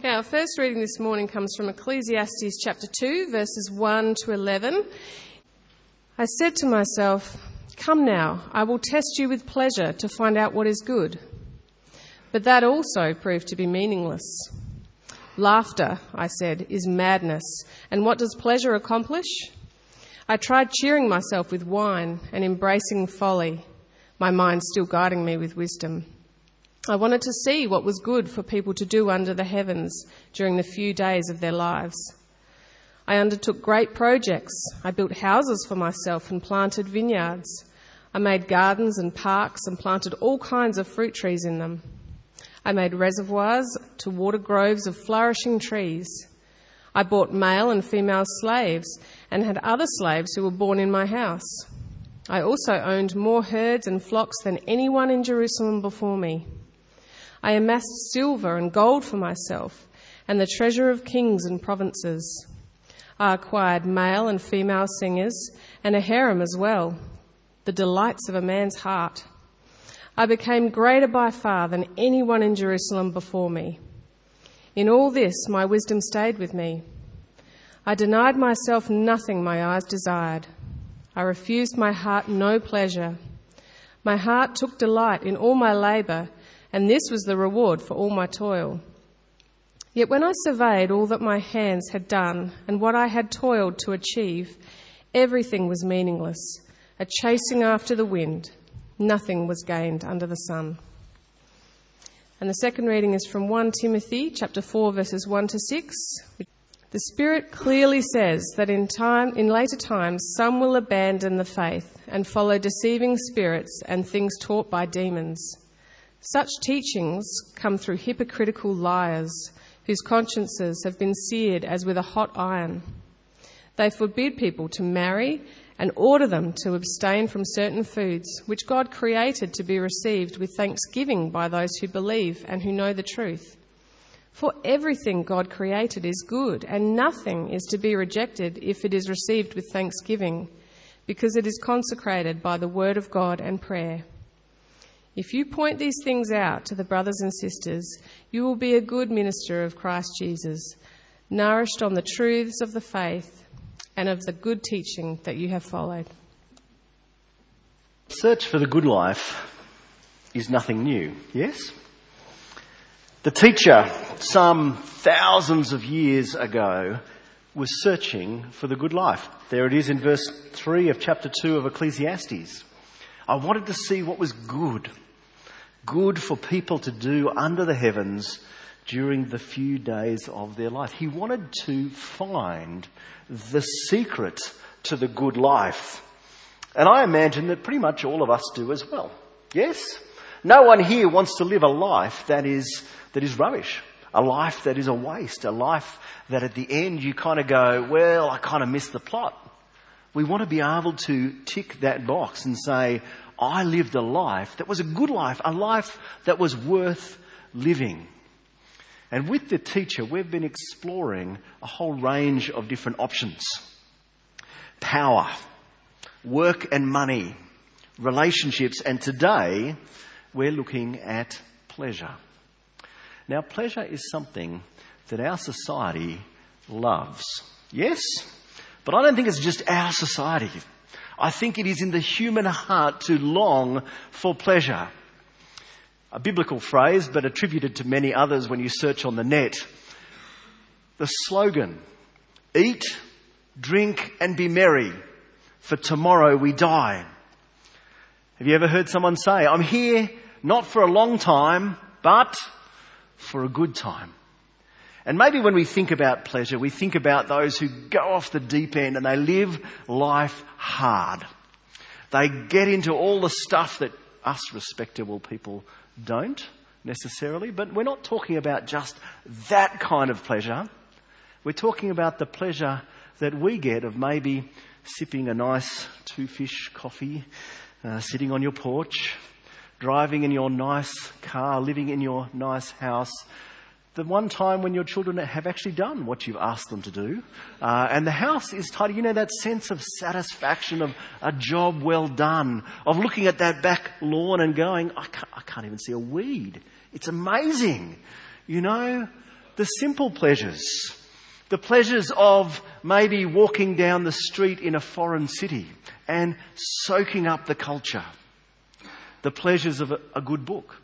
Okay, our first reading this morning comes from Ecclesiastes chapter 2, verses 1 to 11. I said to myself, Come now, I will test you with pleasure to find out what is good. But that also proved to be meaningless. Laughter, I said, is madness. And what does pleasure accomplish? I tried cheering myself with wine and embracing folly, my mind still guiding me with wisdom. I wanted to see what was good for people to do under the heavens during the few days of their lives. I undertook great projects. I built houses for myself and planted vineyards. I made gardens and parks and planted all kinds of fruit trees in them. I made reservoirs to water groves of flourishing trees. I bought male and female slaves and had other slaves who were born in my house. I also owned more herds and flocks than anyone in Jerusalem before me. I amassed silver and gold for myself and the treasure of kings and provinces. I acquired male and female singers and a harem as well, the delights of a man's heart. I became greater by far than anyone in Jerusalem before me. In all this, my wisdom stayed with me. I denied myself nothing my eyes desired. I refused my heart no pleasure. My heart took delight in all my labour and this was the reward for all my toil. Yet when I surveyed all that my hands had done and what I had toiled to achieve, everything was meaningless, a chasing after the wind. Nothing was gained under the sun. And the second reading is from 1 Timothy chapter 4 verses 1 to 6. The Spirit clearly says that in time, in later times, some will abandon the faith and follow deceiving spirits and things taught by demons such teachings come through hypocritical liars whose consciences have been seared as with a hot iron. They forbid people to marry and order them to abstain from certain foods which God created to be received with thanksgiving by those who believe and who know the truth. For everything God created is good, and nothing is to be rejected if it is received with thanksgiving, because it is consecrated by the word of God and prayer. If you point these things out to the brothers and sisters, you will be a good minister of Christ Jesus, nourished on the truths of the faith and of the good teaching that you have followed. Search for the good life is nothing new, yes? The teacher, some thousands of years ago, was searching for the good life. There it is in verse 3 of chapter 2 of Ecclesiastes. I wanted to see what was good. Good for people to do under the heavens during the few days of their life. He wanted to find the secret to the good life. And I imagine that pretty much all of us do as well. Yes? No one here wants to live a life that is, that is rubbish. A life that is a waste. A life that at the end you kind of go, well, I kind of missed the plot. We want to be able to tick that box and say, I lived a life that was a good life, a life that was worth living. And with the teacher, we've been exploring a whole range of different options. Power, work and money, relationships, and today we're looking at pleasure. Now, pleasure is something that our society loves. Yes? But I don't think it's just our society. I think it is in the human heart to long for pleasure. A biblical phrase, but attributed to many others when you search on the net. The slogan, eat, drink and be merry, for tomorrow we die. Have you ever heard someone say, I'm here not for a long time, but for a good time? And maybe when we think about pleasure, we think about those who go off the deep end and they live life hard. They get into all the stuff that us respectable people don't necessarily, but we're not talking about just that kind of pleasure. We're talking about the pleasure that we get of maybe sipping a nice two fish coffee, uh, sitting on your porch, driving in your nice car, living in your nice house, the one time when your children have actually done what you've asked them to do, uh, and the house is tidy. You know, that sense of satisfaction of a job well done, of looking at that back lawn and going, I can't, I can't even see a weed. It's amazing. You know, the simple pleasures. The pleasures of maybe walking down the street in a foreign city and soaking up the culture. The pleasures of a, a good book.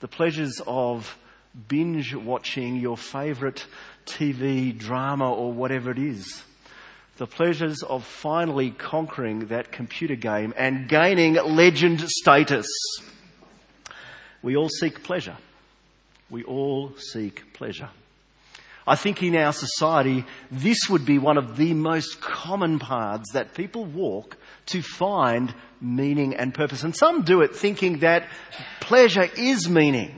The pleasures of binge watching your favourite TV drama or whatever it is. The pleasures of finally conquering that computer game and gaining legend status. We all seek pleasure. We all seek pleasure. I think in our society, this would be one of the most common paths that people walk to find meaning and purpose. And some do it thinking that pleasure is meaning.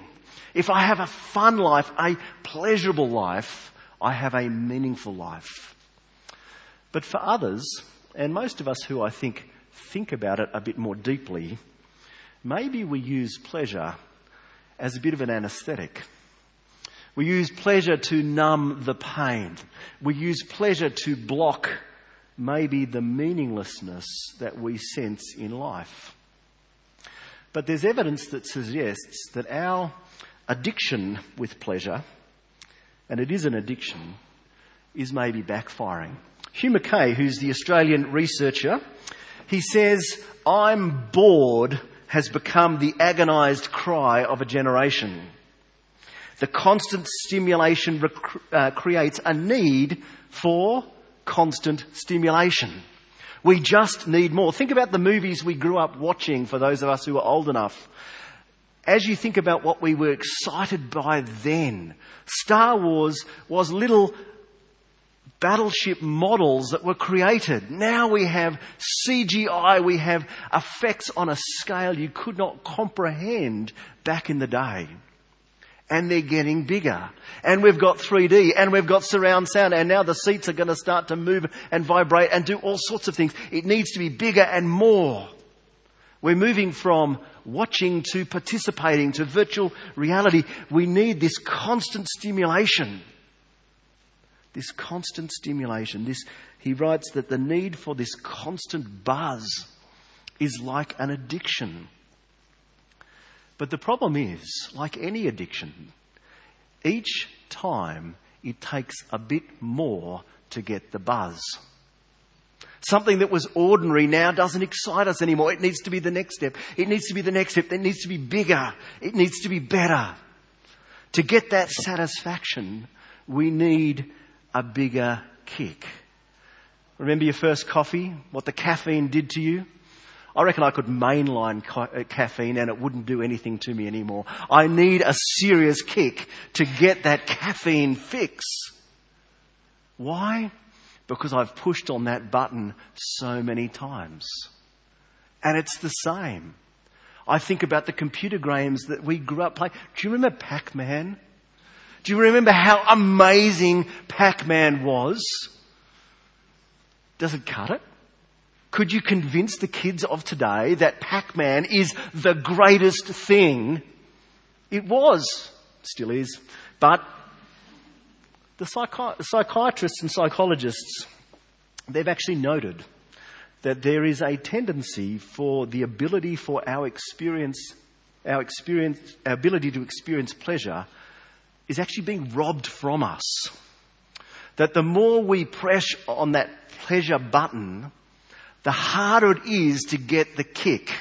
If I have a fun life, a pleasurable life, I have a meaningful life. But for others, and most of us who I think think about it a bit more deeply, maybe we use pleasure as a bit of an anesthetic. We use pleasure to numb the pain. We use pleasure to block maybe the meaninglessness that we sense in life. But there's evidence that suggests that our addiction with pleasure, and it is an addiction, is maybe backfiring. Hugh Mackay, who's the Australian researcher, he says, I'm bored has become the agonised cry of a generation. The constant stimulation rec- uh, creates a need for constant stimulation. We just need more. Think about the movies we grew up watching for those of us who are old enough. As you think about what we were excited by then, Star Wars was little battleship models that were created. Now we have CGI, we have effects on a scale you could not comprehend back in the day. And they're getting bigger. And we've got 3D and we've got surround sound and now the seats are going to start to move and vibrate and do all sorts of things. It needs to be bigger and more. We're moving from watching to participating to virtual reality. We need this constant stimulation this constant stimulation, this, he writes that the need for this constant buzz is like an addiction. But the problem is, like any addiction, each time it takes a bit more to get the buzz. Something that was ordinary now doesn't excite us anymore. It needs to be the next step. It needs to be the next step. It needs to be bigger. It needs to be better. To get that satisfaction, we need a bigger kick. Remember your first coffee? What the caffeine did to you? I reckon I could mainline ca- uh, caffeine and it wouldn't do anything to me anymore. I need a serious kick to get that caffeine fix. Why? Because I've pushed on that button so many times. And it's the same. I think about the computer games that we grew up playing. Do you remember Pac-Man? Do you remember how amazing Pac-Man was? Does it cut it? Could you convince the kids of today that Pac-Man is the greatest thing? It was, still is, but the psychi- psychiatrists and psychologists, they've actually noted that there is a tendency for the ability for our experience, our experience, our ability to experience pleasure is actually being robbed from us. That the more we press on that pleasure button, the harder it is to get the kick.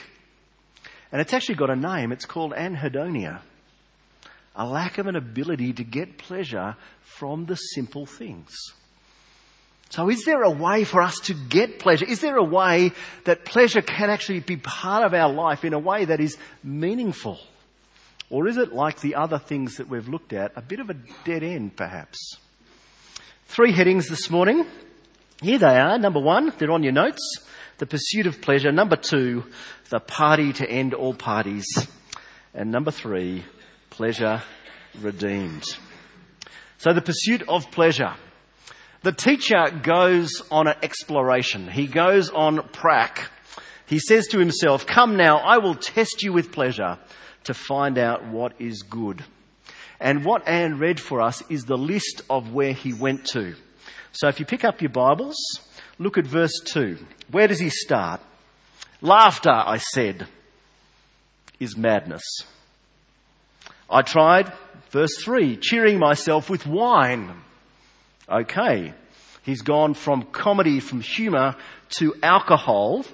And it's actually got a name. It's called anhedonia. A lack of an ability to get pleasure from the simple things. So is there a way for us to get pleasure? Is there a way that pleasure can actually be part of our life in a way that is meaningful? Or is it like the other things that we've looked at, a bit of a dead end perhaps? Three headings this morning. Here they are. Number one, they're on your notes. The pursuit of pleasure. Number two, the party to end all parties. And number three, pleasure redeemed. So the pursuit of pleasure. The teacher goes on an exploration. He goes on prac. He says to himself, come now, I will test you with pleasure to find out what is good. And what Anne read for us is the list of where he went to. So if you pick up your Bibles, look at verse 2. Where does he start? Laughter, I said, is madness. I tried, Verse 3, cheering myself with wine. Okay. He's gone from comedy, from humour to alcohol.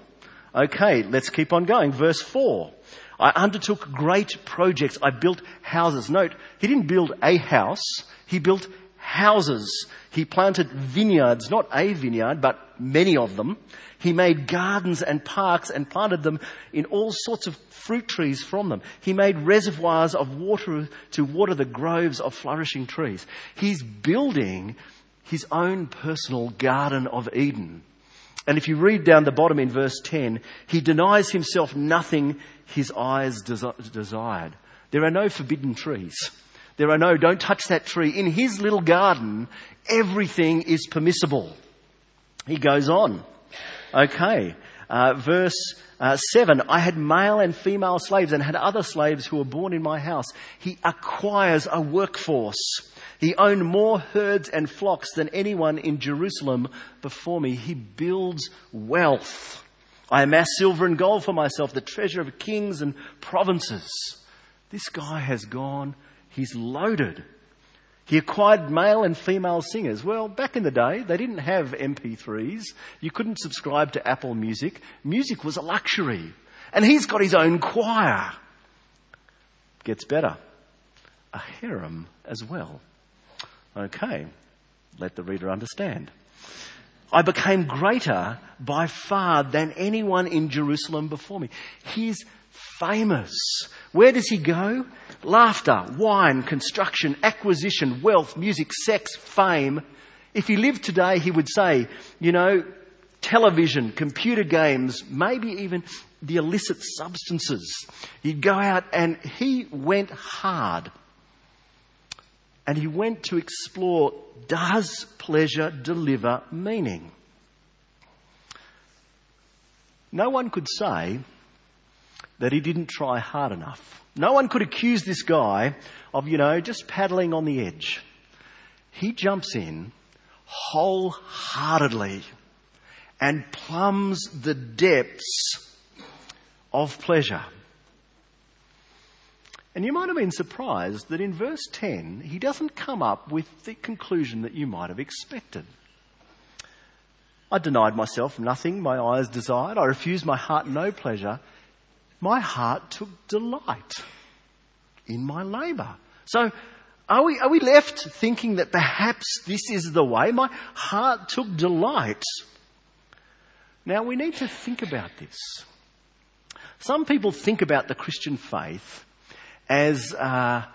Okay, let's keep on going. Verse 4. I undertook great projects. I built houses. Note, he didn't build a house. He built houses. He planted vineyards, not a vineyard, but many of them. He made gardens and parks and planted them in all sorts of fruit trees from them. He made reservoirs of water to water the groves of flourishing trees. He's building his own personal Garden of Eden. And if you read down the bottom in verse 10, he denies himself nothing his eyes desired. There are no forbidden trees. There are no, don't touch that tree. In his little garden, everything is permissible. He goes on. Okay. Uh, verse uh, 7 I had male and female slaves and had other slaves who were born in my house. He acquires a workforce. He owned more herds and flocks than anyone in Jerusalem before me. He builds wealth. I amass silver and gold for myself, the treasure of kings and provinces. This guy has gone, he's loaded. He acquired male and female singers. Well, back in the day, they didn't have MP3s. You couldn't subscribe to Apple Music. Music was a luxury. And he's got his own choir. Gets better. A harem as well. Okay, let the reader understand. I became greater by far than anyone in Jerusalem before me. He's famous. Where does he go? Laughter, wine, construction, acquisition, wealth, music, sex, fame. If he lived today, he would say, you know, television, computer games, maybe even the illicit substances. He'd go out and he went hard and he went to explore does pleasure deliver meaning? No one could say that he didn't try hard enough. No one could accuse this guy of, you know, just paddling on the edge. He jumps in wholeheartedly and plumbs the depths of pleasure. And you might have been surprised that in verse 10, he doesn't come up with the conclusion that you might have expected. I denied myself nothing my eyes desired. I refused my heart no pleasure. My heart took delight in my labour. So, are we, are we left thinking that perhaps this is the way? My heart took delight. Now, we need to think about this. Some people think about the Christian faith as, uh,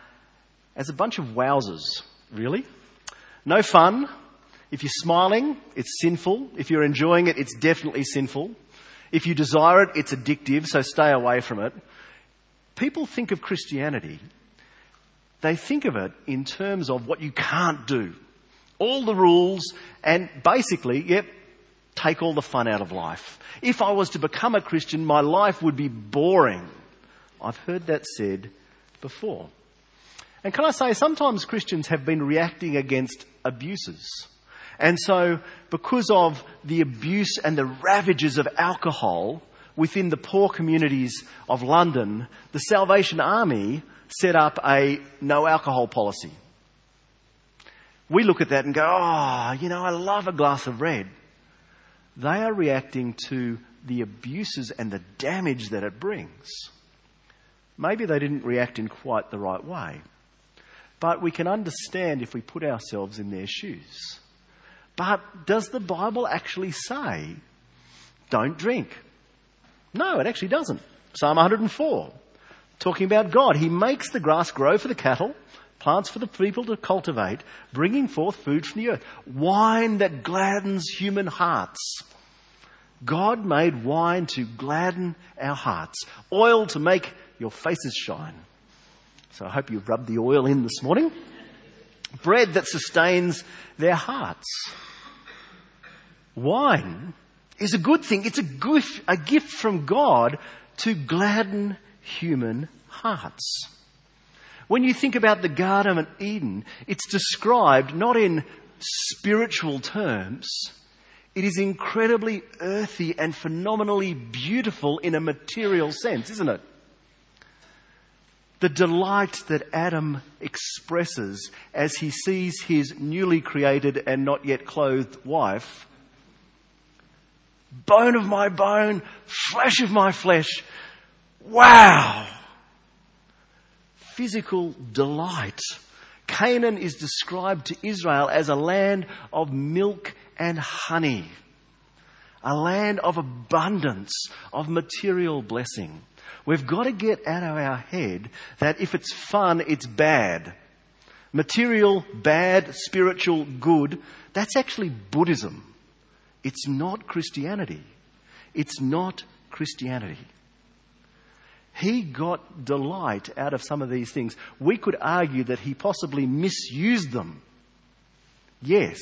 as a bunch of wowsers, really. No fun. If you're smiling, it's sinful. If you're enjoying it, it's definitely sinful. If you desire it, it's addictive, so stay away from it. People think of Christianity, they think of it in terms of what you can't do. All the rules, and basically, yep, take all the fun out of life. If I was to become a Christian, my life would be boring. I've heard that said before. And can I say, sometimes Christians have been reacting against abuses. And so, because of the abuse and the ravages of alcohol within the poor communities of London, the Salvation Army set up a no alcohol policy. We look at that and go, oh, you know, I love a glass of red. They are reacting to the abuses and the damage that it brings. Maybe they didn't react in quite the right way. But we can understand if we put ourselves in their shoes. But does the Bible actually say, don't drink? No, it actually doesn't. Psalm 104, talking about God. He makes the grass grow for the cattle, plants for the people to cultivate, bringing forth food from the earth. Wine that gladdens human hearts. God made wine to gladden our hearts, oil to make your faces shine. So I hope you've rubbed the oil in this morning. Bread that sustains their hearts. Wine is a good thing. It's a gift, a gift from God to gladden human hearts. When you think about the Garden of Eden, it's described not in spiritual terms, it is incredibly earthy and phenomenally beautiful in a material sense, isn't it? The delight that Adam expresses as he sees his newly created and not yet clothed wife, bone of my bone, flesh of my flesh. Wow! Physical delight. Canaan is described to Israel as a land of milk and honey. A land of abundance, of material blessing. We've got to get out of our head that if it's fun, it's bad. Material, bad, spiritual, good, that's actually Buddhism. It's not Christianity. It's not Christianity. He got delight out of some of these things. We could argue that he possibly misused them. Yes.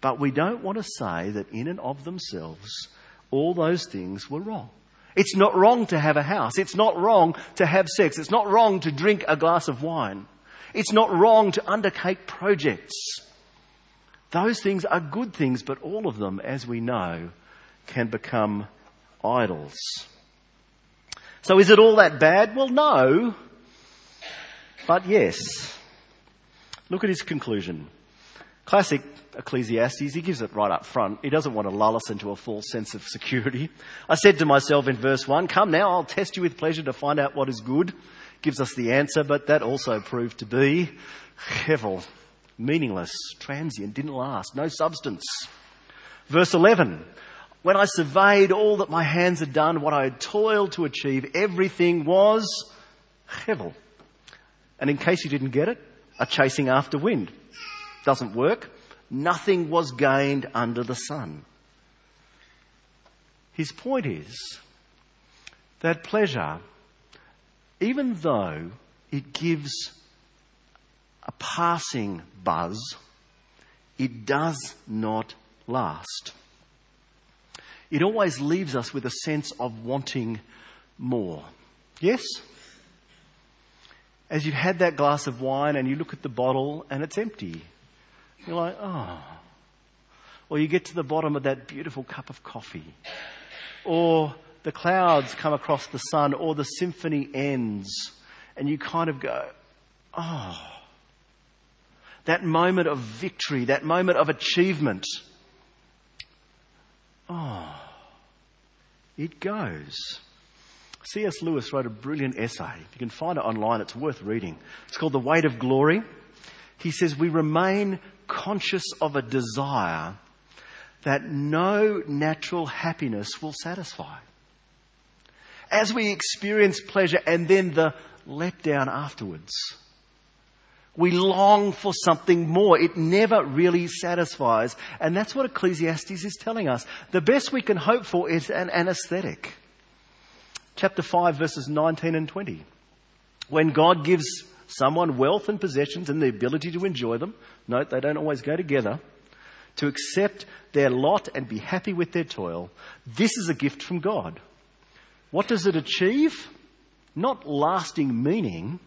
But we don't want to say that in and of themselves, all those things were wrong. It's not wrong to have a house. It's not wrong to have sex. It's not wrong to drink a glass of wine. It's not wrong to undertake projects. Those things are good things, but all of them, as we know, can become idols. So is it all that bad? Well, no. But yes. Look at his conclusion. Classic Ecclesiastes, he gives it right up front. He doesn't want to lull us into a false sense of security. I said to myself in verse 1, Come now, I'll test you with pleasure to find out what is good. Gives us the answer, but that also proved to be hevel, meaningless, transient, didn't last, no substance. Verse 11, When I surveyed all that my hands had done, what I had toiled to achieve, everything was hevel. And in case you didn't get it, a chasing after wind. Doesn't work nothing was gained under the sun. His point is that pleasure, even though it gives a passing buzz, it does not last. It always leaves us with a sense of wanting more. Yes? As you've had that glass of wine and you look at the bottle and it's empty. You're like, oh. Or you get to the bottom of that beautiful cup of coffee. Or the clouds come across the sun, or the symphony ends, and you kind of go, oh. That moment of victory, that moment of achievement. Oh. It goes. C.S. Lewis wrote a brilliant essay. You can find it online, it's worth reading. It's called The Weight of Glory. He says, We remain conscious of a desire that no natural happiness will satisfy. As we experience pleasure and then the letdown afterwards, we long for something more. It never really satisfies. And that's what Ecclesiastes is telling us. The best we can hope for is an anesthetic. Chapter 5 verses 19 and 20. When God gives someone wealth and possessions and the ability to enjoy them. Note, they don't always go together. To accept their lot and be happy with their toil. This is a gift from God. What does it achieve? Not lasting meaning.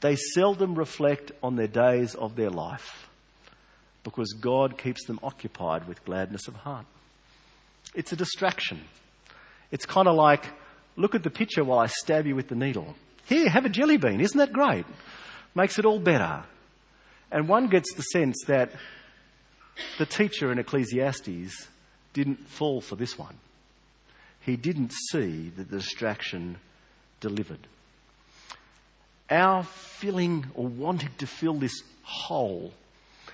They seldom reflect on their days of their life because God keeps them occupied with gladness of heart. It's a distraction. It's kind of like, look at the picture while I stab you with the needle. Here, have a jelly bean. Isn't that great? Makes it all better. And one gets the sense that the teacher in Ecclesiastes didn't fall for this one. He didn't see that the distraction delivered. Our filling or wanting to fill this hole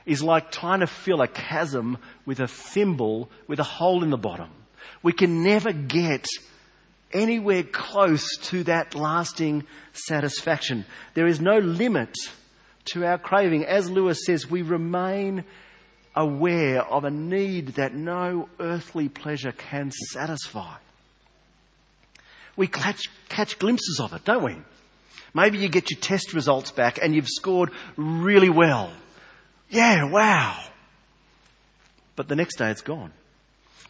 is like trying to fill a chasm with a thimble with a hole in the bottom. We can never get anywhere close to that lasting satisfaction. There is no limit to our craving. As Lewis says, we remain aware of a need that no earthly pleasure can satisfy. We catch, catch glimpses of it, don't we? Maybe you get your test results back and you've scored really well. Yeah, wow. But the next day it's gone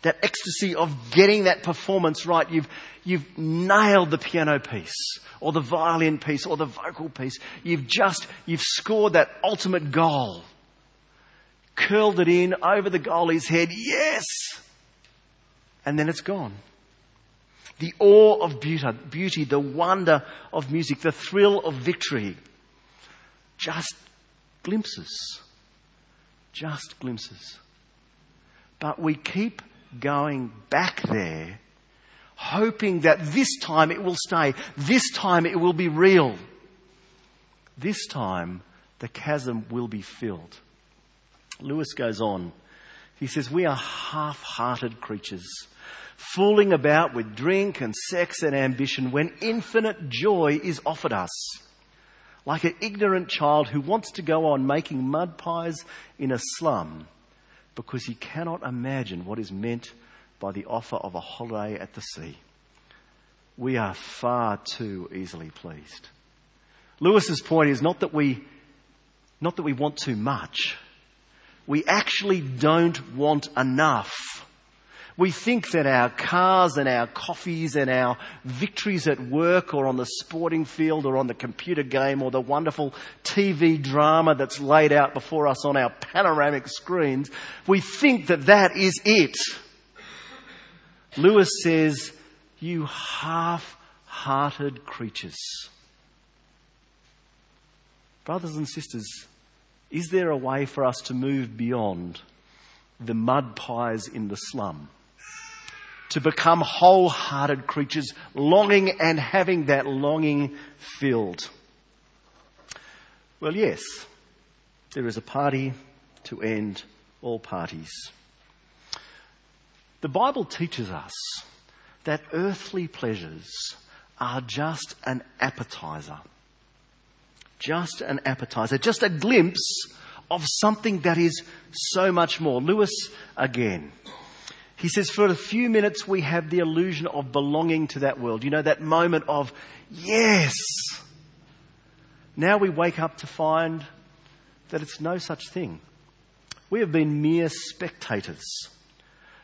that ecstasy of getting that performance right. You've, you've nailed the piano piece or the violin piece or the vocal piece. You've just, you've scored that ultimate goal. Curled it in over the goalie's head. Yes! And then it's gone. the awe of beauty, the wonder of music, the thrill of victory. Just glimpses. Just glimpses. But we keep going back there, hoping that this time it will stay, this time it will be real. This time the chasm will be filled. Lewis goes on. He says, We are half hearted creatures, fooling about with drink and sex and ambition when infinite joy is offered us. Like an ignorant child who wants to go on making mud pies in a slum because he cannot imagine what is meant by the offer of a holiday at the sea. We are far too easily pleased. Lewis's point is not that we, not that we want too much. We actually don't want enough. We think that our cars and our coffees and our victories at work or on the sporting field or on the computer game or the wonderful TV drama that's laid out before us on our panoramic screens, we think that that is it. Lewis says, you half-hearted creatures. Brothers and sisters, is there a way for us to move beyond the mud pies in the slum? To become wholehearted creatures, longing and having that longing filled? Well, yes, there is a party to end all parties. The Bible teaches us that earthly pleasures are just an appetizer just an appetizer, just a glimpse of something that is so much more. Lewis again. He says, for a few minutes we have the illusion of belonging to that world. You know, that moment of, yes. Now we wake up to find that it's no such thing. We have been mere spectators.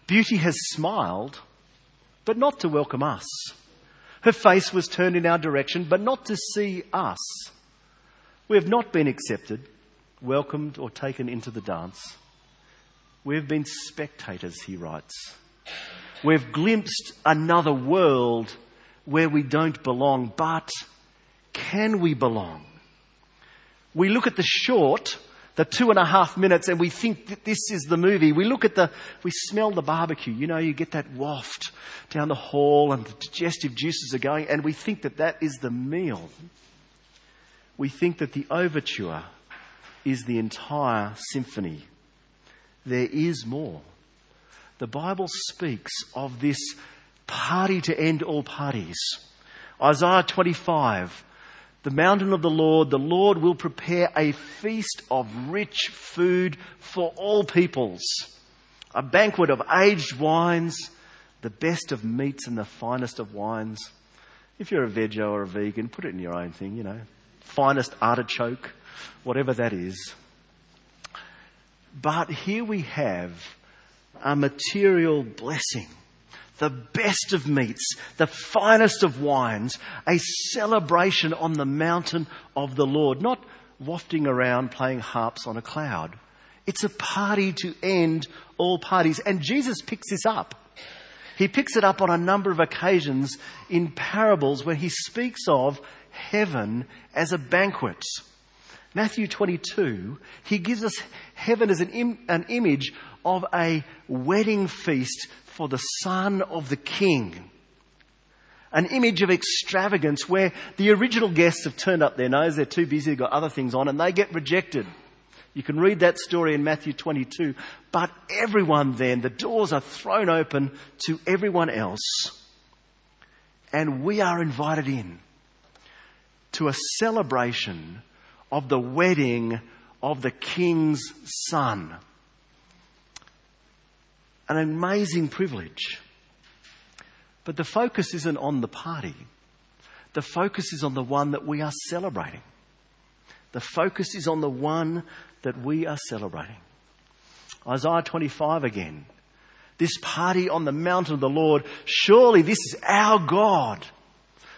Beauty has smiled, but not to welcome us. Her face was turned in our direction, but not to see us. We have not been accepted, welcomed, or taken into the dance. We have been spectators, he writes. We've glimpsed another world where we don't belong, but can we belong? We look at the short, the two and a half minutes, and we think that this is the movie. We look at the, we smell the barbecue. You know, you get that waft down the hall and the digestive juices are going, and we think that that is the meal we think that the overture is the entire symphony. There is more. The Bible speaks of this party to end all parties. Isaiah 25, the mountain of the Lord, the Lord will prepare a feast of rich food for all peoples, a banquet of aged wines, the best of meats and the finest of wines. If you're a veg or a vegan, put it in your own thing, you know finest artichoke, whatever that is. But here we have a material blessing, the best of meats, the finest of wines, a celebration on the mountain of the Lord, not wafting around playing harps on a cloud. It's a party to end all parties. And Jesus picks this up. He picks it up on a number of occasions in parables where he speaks of heaven as a banquet. Matthew 22, he gives us heaven as an, Im- an image of a wedding feast for the son of the king. An image of extravagance where the original guests have turned up their nose, they're too busy, they've got other things on, and they get rejected. You can read that story in Matthew 22. But everyone then, the doors are thrown open to everyone else, and we are invited in to a celebration of the wedding of the king's son. An amazing privilege. But the focus isn't on the party. The focus is on the one that we are celebrating. The focus is on the one that we are celebrating. Isaiah 25 again. This party on the mountain of the Lord, surely this is our God.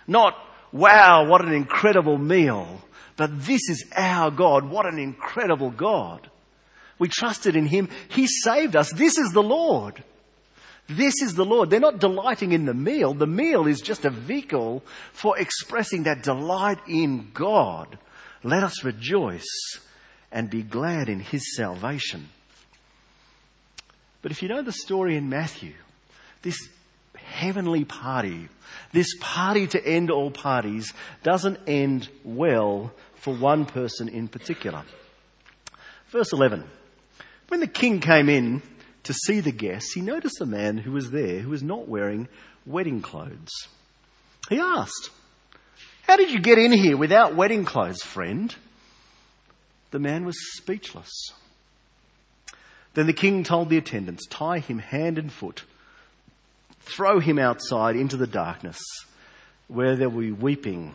Not wow, what an incredible meal. But this is our God. What an incredible God. We trusted in Him. He saved us. This is the Lord. This is the Lord. They're not delighting in the meal. The meal is just a vehicle for expressing that delight in God. Let us rejoice and be glad in His salvation. But if you know the story in Matthew, this heavenly party, this party to end all parties, doesn't end well for one person in particular. Verse 11. When the king came in to see the guests, he noticed a man who was there who was not wearing wedding clothes. He asked, How did you get in here without wedding clothes, friend? The man was speechless. Then the king told the attendants, Tie him hand and foot, throw him outside into the darkness, where there will be weeping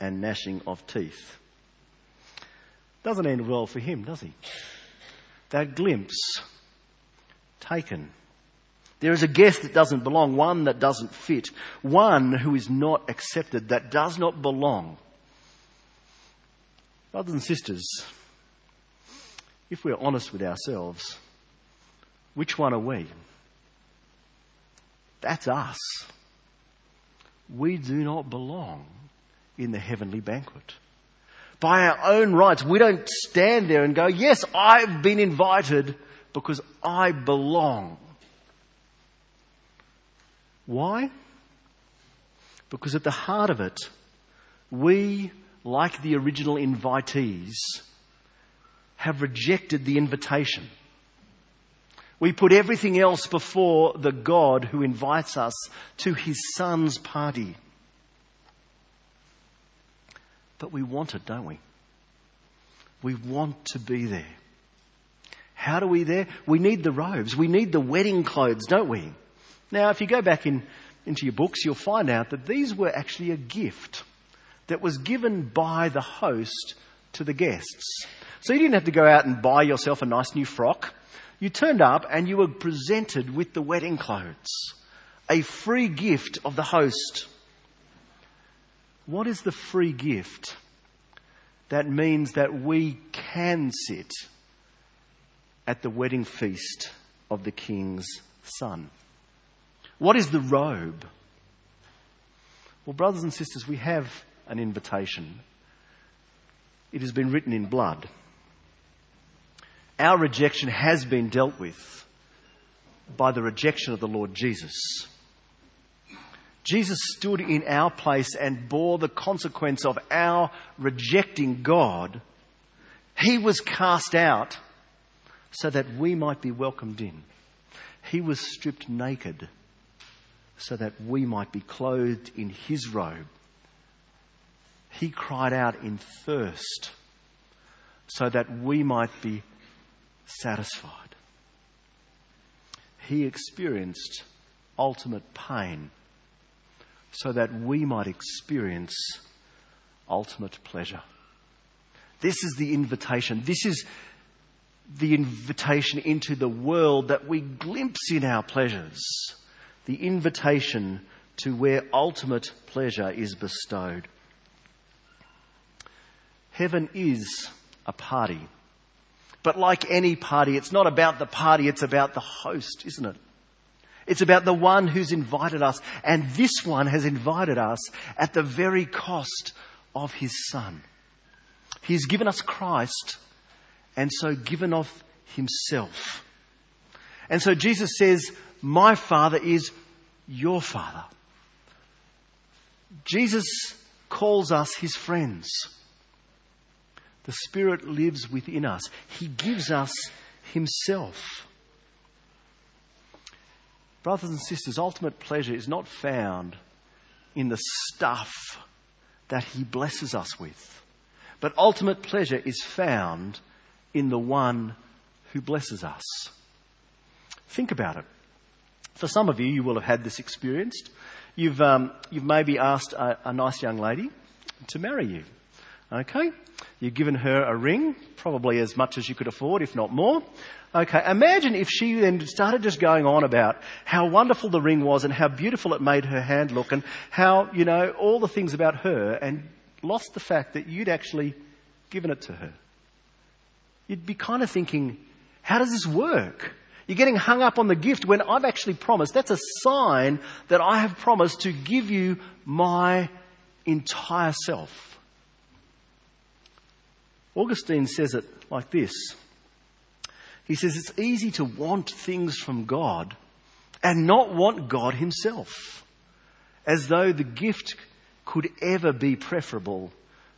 and gnashing of teeth. Doesn't end well for him, does he? That glimpse taken. There is a guest that doesn't belong, one that doesn't fit, one who is not accepted, that does not belong. Brothers and sisters, if we're honest with ourselves, which one are we? That's us. We do not belong in the heavenly banquet. By our own rights, we don't stand there and go, yes, I've been invited because I belong. Why? Because at the heart of it, we, like the original invitees, have rejected the invitation. We put everything else before the God who invites us to his son's party. But we want it, don't we? We want to be there. How do we there? We need the robes. We need the wedding clothes, don't we? Now, if you go back in, into your books, you'll find out that these were actually a gift that was given by the host to the guests. So you didn't have to go out and buy yourself a nice new frock. You turned up and you were presented with the wedding clothes. A free gift of the host. What is the free gift? That means that we can sit at the wedding feast of the king's son. What is the robe? Well, brothers and sisters, we have an invitation. It has been written in blood. Our rejection has been dealt with by the rejection of the Lord Jesus. Jesus stood in our place and bore the consequence of our rejecting God. He was cast out so that we might be welcomed in. He was stripped naked so that we might be clothed in his robe. He cried out in thirst so that we might be satisfied. He experienced ultimate pain so that we might experience ultimate pleasure. This is the invitation. This is the invitation into the world that we glimpse in our pleasures. The invitation to where ultimate pleasure is bestowed. Heaven is a party. But like any party, it's not about the party, it's about the host, isn't it? It's about the one who's invited us. And this one has invited us at the very cost of his son. He's given us Christ and so given of himself. And so Jesus says, My Father is your Father. Jesus calls us his friends. The Spirit lives within us. He gives us himself. Brothers and sisters, ultimate pleasure is not found in the stuff that He blesses us with, but ultimate pleasure is found in the one who blesses us. Think about it. For some of you, you will have had this experience. You've, um, you've maybe asked a, a nice young lady to marry you. Okay? You've given her a ring, probably as much as you could afford, if not more. Okay, imagine if she then started just going on about how wonderful the ring was and how beautiful it made her hand look and how, you know, all the things about her and lost the fact that you'd actually given it to her. You'd be kind of thinking, how does this work? You're getting hung up on the gift when I've actually promised. That's a sign that I have promised to give you my entire self. Augustine says it like this. He says it's easy to want things from God and not want God Himself, as though the gift could ever be preferable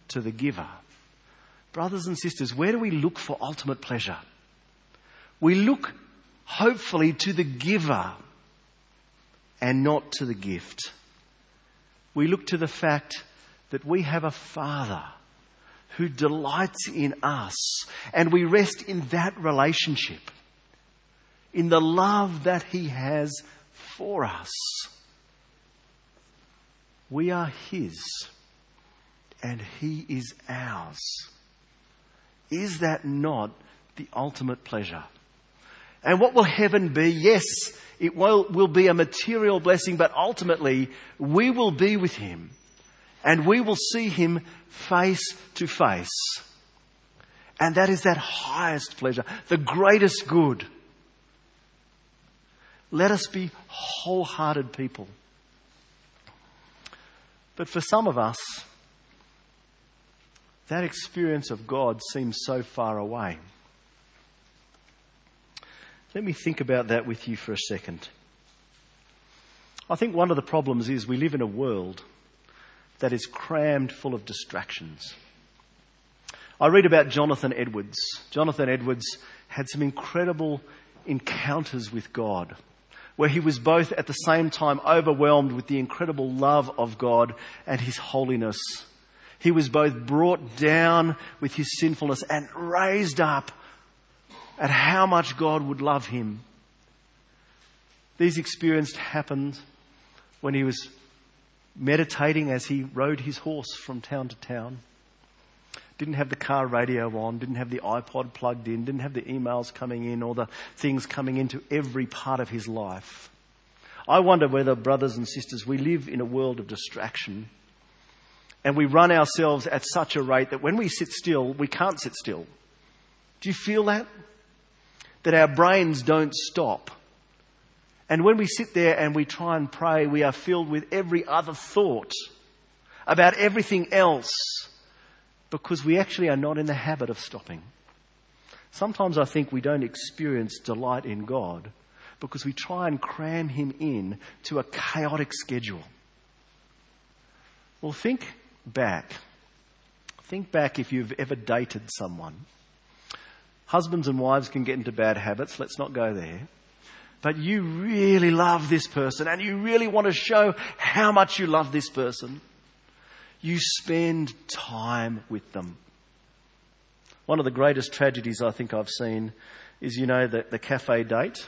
to the giver. Brothers and sisters, where do we look for ultimate pleasure? We look hopefully to the giver and not to the gift. We look to the fact that we have a Father who delights in us and we rest in that relationship, in the love that He has for us. We are His and He is ours. Is that not the ultimate pleasure? And what will heaven be? Yes, it will, will be a material blessing, but ultimately we will be with Him and we will see Him face to face. And that is that highest pleasure, the greatest good. Let us be wholehearted people. But for some of us, that experience of God seems so far away. Let me think about that with you for a second. I think one of the problems is we live in a world that is crammed full of distractions. I read about Jonathan Edwards. Jonathan Edwards had some incredible encounters with God where he was both at the same time overwhelmed with the incredible love of God and his holiness. He was both brought down with his sinfulness and raised up at how much God would love him. These experiences happened when he was meditating as he rode his horse from town to town. Didn't have the car radio on, didn't have the iPod plugged in, didn't have the emails coming in or the things coming into every part of his life. I wonder whether, brothers and sisters, we live in a world of distraction and we run ourselves at such a rate that when we sit still, we can't sit still. Do you feel that? That our brains don't stop. And when we sit there and we try and pray, we are filled with every other thought about everything else because we actually are not in the habit of stopping. Sometimes I think we don't experience delight in God because we try and cram Him in to a chaotic schedule. Well, think back. Think back if you've ever dated someone. Husbands and wives can get into bad habits. Let's not go there. But you really love this person and you really want to show how much you love this person. You spend time with them. One of the greatest tragedies I think I've seen is, you know, the, the cafe date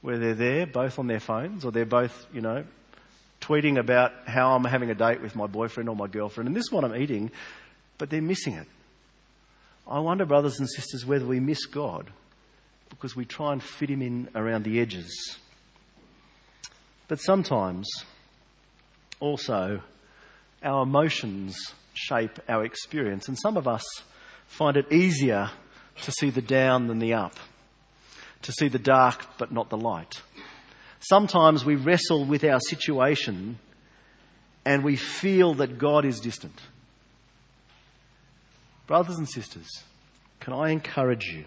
where they're there both on their phones or they're both, you know, tweeting about how I'm having a date with my boyfriend or my girlfriend, and this is what I'm eating, but they're missing it. I wonder, brothers and sisters, whether we miss God because we try and fit Him in around the edges. But sometimes, also, our emotions shape our experience, and some of us find it easier to see the down than the up, to see the dark but not the light. Sometimes we wrestle with our situation and we feel that God is distant. Brothers and sisters, can I encourage you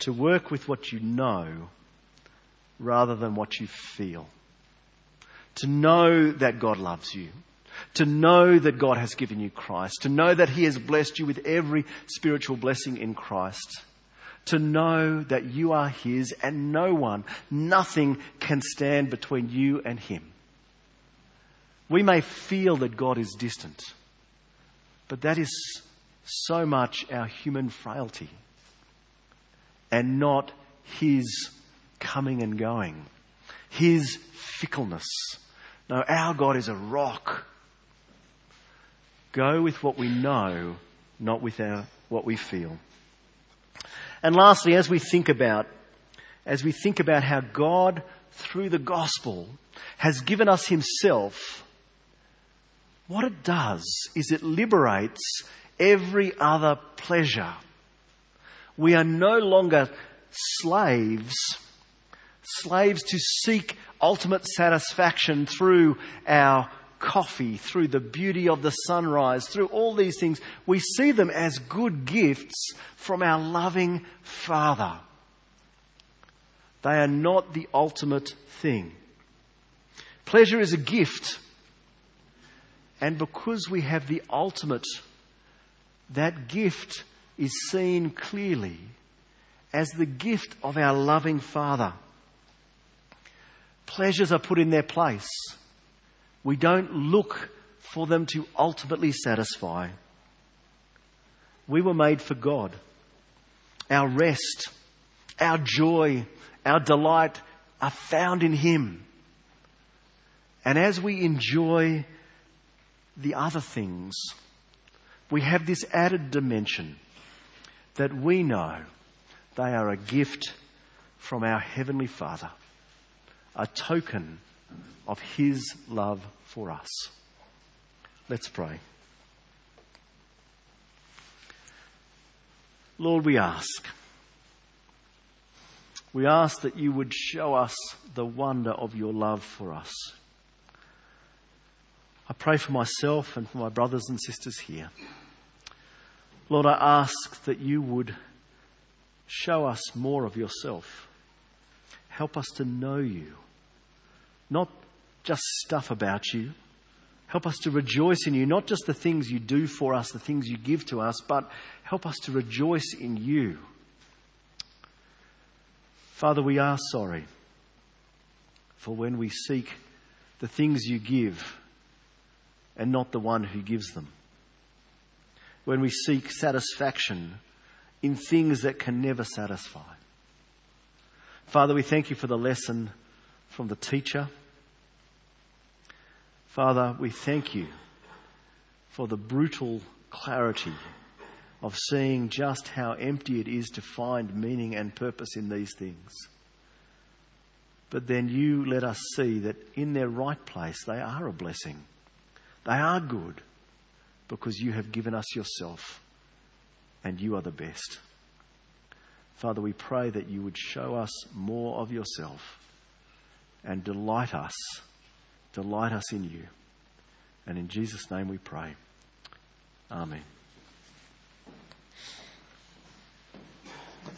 to work with what you know rather than what you feel? To know that God loves you. To know that God has given you Christ. To know that He has blessed you with every spiritual blessing in Christ to know that you are His and no one, nothing can stand between you and Him. We may feel that God is distant, but that is so much our human frailty and not His coming and going, His fickleness. No, our God is a rock. Go with what we know, not with our, what we feel. And lastly, as we think about, as we think about how God, through the gospel, has given us himself, what it does is it liberates every other pleasure. We are no longer slaves slaves to seek ultimate satisfaction through our coffee, through the beauty of the sunrise, through all these things. We see them as good gifts from our loving Father. They are not the ultimate thing. Pleasure is a gift. And because we have the ultimate, that gift is seen clearly as the gift of our loving Father. Pleasures are put in their place. We don't look for them to ultimately satisfy. We were made for God. Our rest, our joy, our delight are found in Him. And as we enjoy the other things, we have this added dimension that we know they are a gift from our Heavenly Father, a token of His love for us. Let's pray. Lord, we ask. We ask that you would show us the wonder of your love for us. I pray for myself and for my brothers and sisters here. Lord, I ask that you would show us more of yourself. Help us to know you, not just stuff about you. Help us to rejoice in you, not just the things you do for us, the things you give to us, but help us to rejoice in you. Father, we are sorry for when we seek the things you give and not the one who gives them. When we seek satisfaction in things that can never satisfy. Father, we thank you for the lesson from the teacher. Father, we thank you for the brutal clarity of seeing just how empty it is to find meaning and purpose in these things. But then you let us see that in their right place they are a blessing. They are good because you have given us yourself and you are the best. Father, we pray that you would show us more of yourself and delight us, delight us in you. And in Jesus' name we pray. Amen.